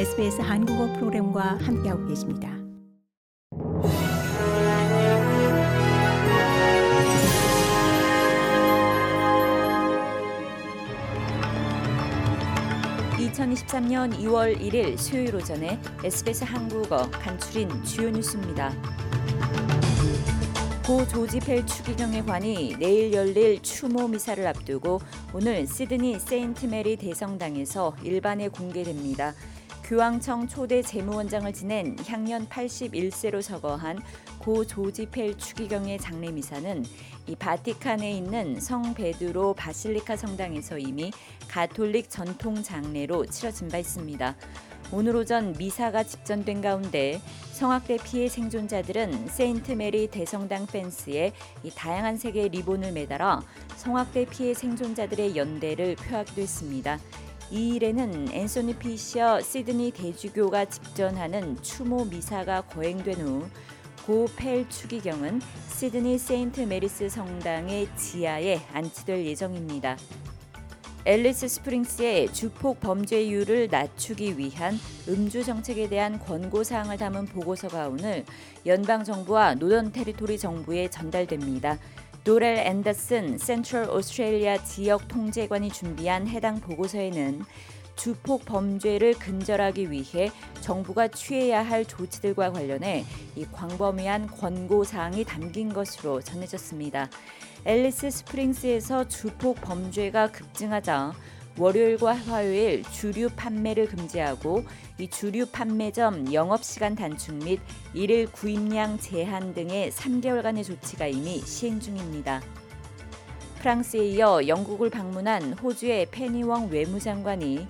SBS 한국어 프로그램과 함께하고 계십니다. (2023년 2월 1일) 수요일 오전에 SBS 한국어 간추린 주요 뉴스입니다. 고 조지펠 추기경의 관이 내일 열릴 추모 미사를 앞두고 오늘 시드니 세인트 메리 대성당에서 일반에 공개됩니다. 교황청 초대 재무원장을 지낸 향년 81세로 서거한 고 조지펠 추기경의 장례 미사는 이 바티칸에 있는 성 베드로 바실리카 성당에서 이미 가톨릭 전통 장례로 치러진 바 있습니다. 오늘 오전 미사가 집전된 가운데 성학대 피해 생존자들은 세인트 메리 대성당 펜스에 이 다양한 색의 리본을 매달아 성학대 피해 생존자들의 연대를 표하기도 했습니다. 2일에는 앤소니 피셔 시드니 대주교가 집전하는 추모 미사가 거행된 후 고 펠 추기경은 시드니 세인트 메리스 성당의 지하에 안치될 예정입니다. 앨리스 스프링스의 주폭 범죄율을 낮추기 위한 음주 정책에 대한 권고 사항을 담은 보고서가 오늘 연방 정부와 노던 테리토리 정부에 전달됩니다. 노렐 앤더슨 센트럴 오스트레일리아 지역 통제관이 준비한 해당 보고서에는 주폭 범죄를 근절하기 위해 정부가 취해야 할 조치들과 관련해 이 광범위한 권고 사항이 담긴 것으로 전해졌습니다. 앨리스 스프링스에서 주폭 범죄가 급증하자 월요일과 화요일 주류 판매를 금지하고 이 주류 판매점 영업시간 단축 및 일일 구입량 제한 등의 3개월간의 조치가 이미 시행 중입니다. 프랑스에 이어 영국을 방문한 호주의 페니웡 외무장관이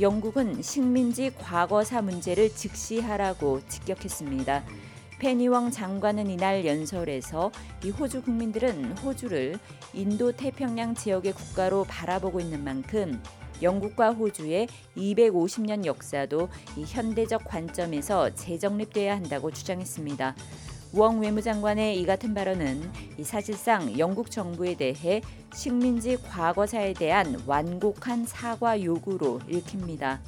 영국은 식민지 과거사 문제를 직시하라고 직격했습니다. 페니웡 장관은 이날 연설에서 이 호주 국민들은 호주를 인도 태평양 지역의 국가로 바라보고 있는 만큼 영국과 호주의 250년 역사도 이 현대적 관점에서 재정립돼야 한다고 주장했습니다. 웡 외무장관의 이 같은 발언은 이 사실상 영국 정부에 대해 식민지 과거사에 대한 완곡한 사과 요구로 읽힙니다.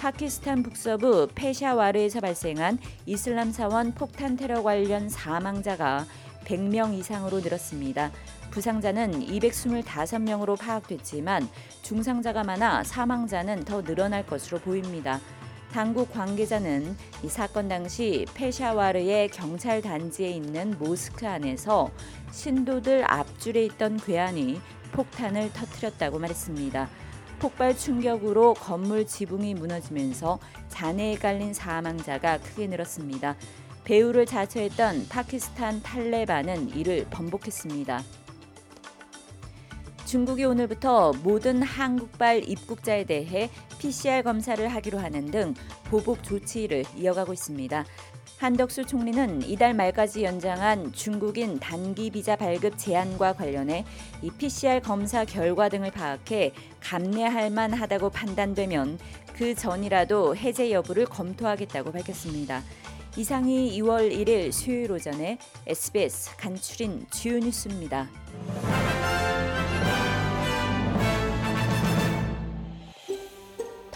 파키스탄 북서부 페샤와르에서 발생한 이슬람 사원 폭탄 테러 관련 사망자가 100명 이상으로 늘었습니다. 부상자는 225명으로 파악됐지만 중상자가 많아 사망자는 더 늘어날 것으로 보입니다. 당국 관계자는 이 사건 당시 페샤와르의 경찰 단지에 있는 모스크 안에서 신도들 앞줄에 있던 괴한이 폭탄을 터뜨렸다고 말했습니다. 폭발 충격으로 건물 지붕이 무너지면서 잔해에 깔린 사망자가 크게 늘었습니다. 배우를 자처했던 파키스탄 탈레반은 이를 번복했습니다. 중국이 오늘부터 모든 한국발 입국자에 대해 PCR 검사를 하기로 하는 등 보복 조치를 이어가고 있습니다. 한덕수 총리는 이달 말까지 연장한 중국인 단기 비자 발급 제한과 관련해 이 PCR 검사 결과 등을 파악해 감내할 만하다고 판단되면 그 전이라도 해제 여부를 검토하겠다고 밝혔습니다. 이상이 2월 1일 수요일 오전에 SBS 간추린 주요 뉴스입니다.